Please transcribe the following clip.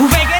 无非给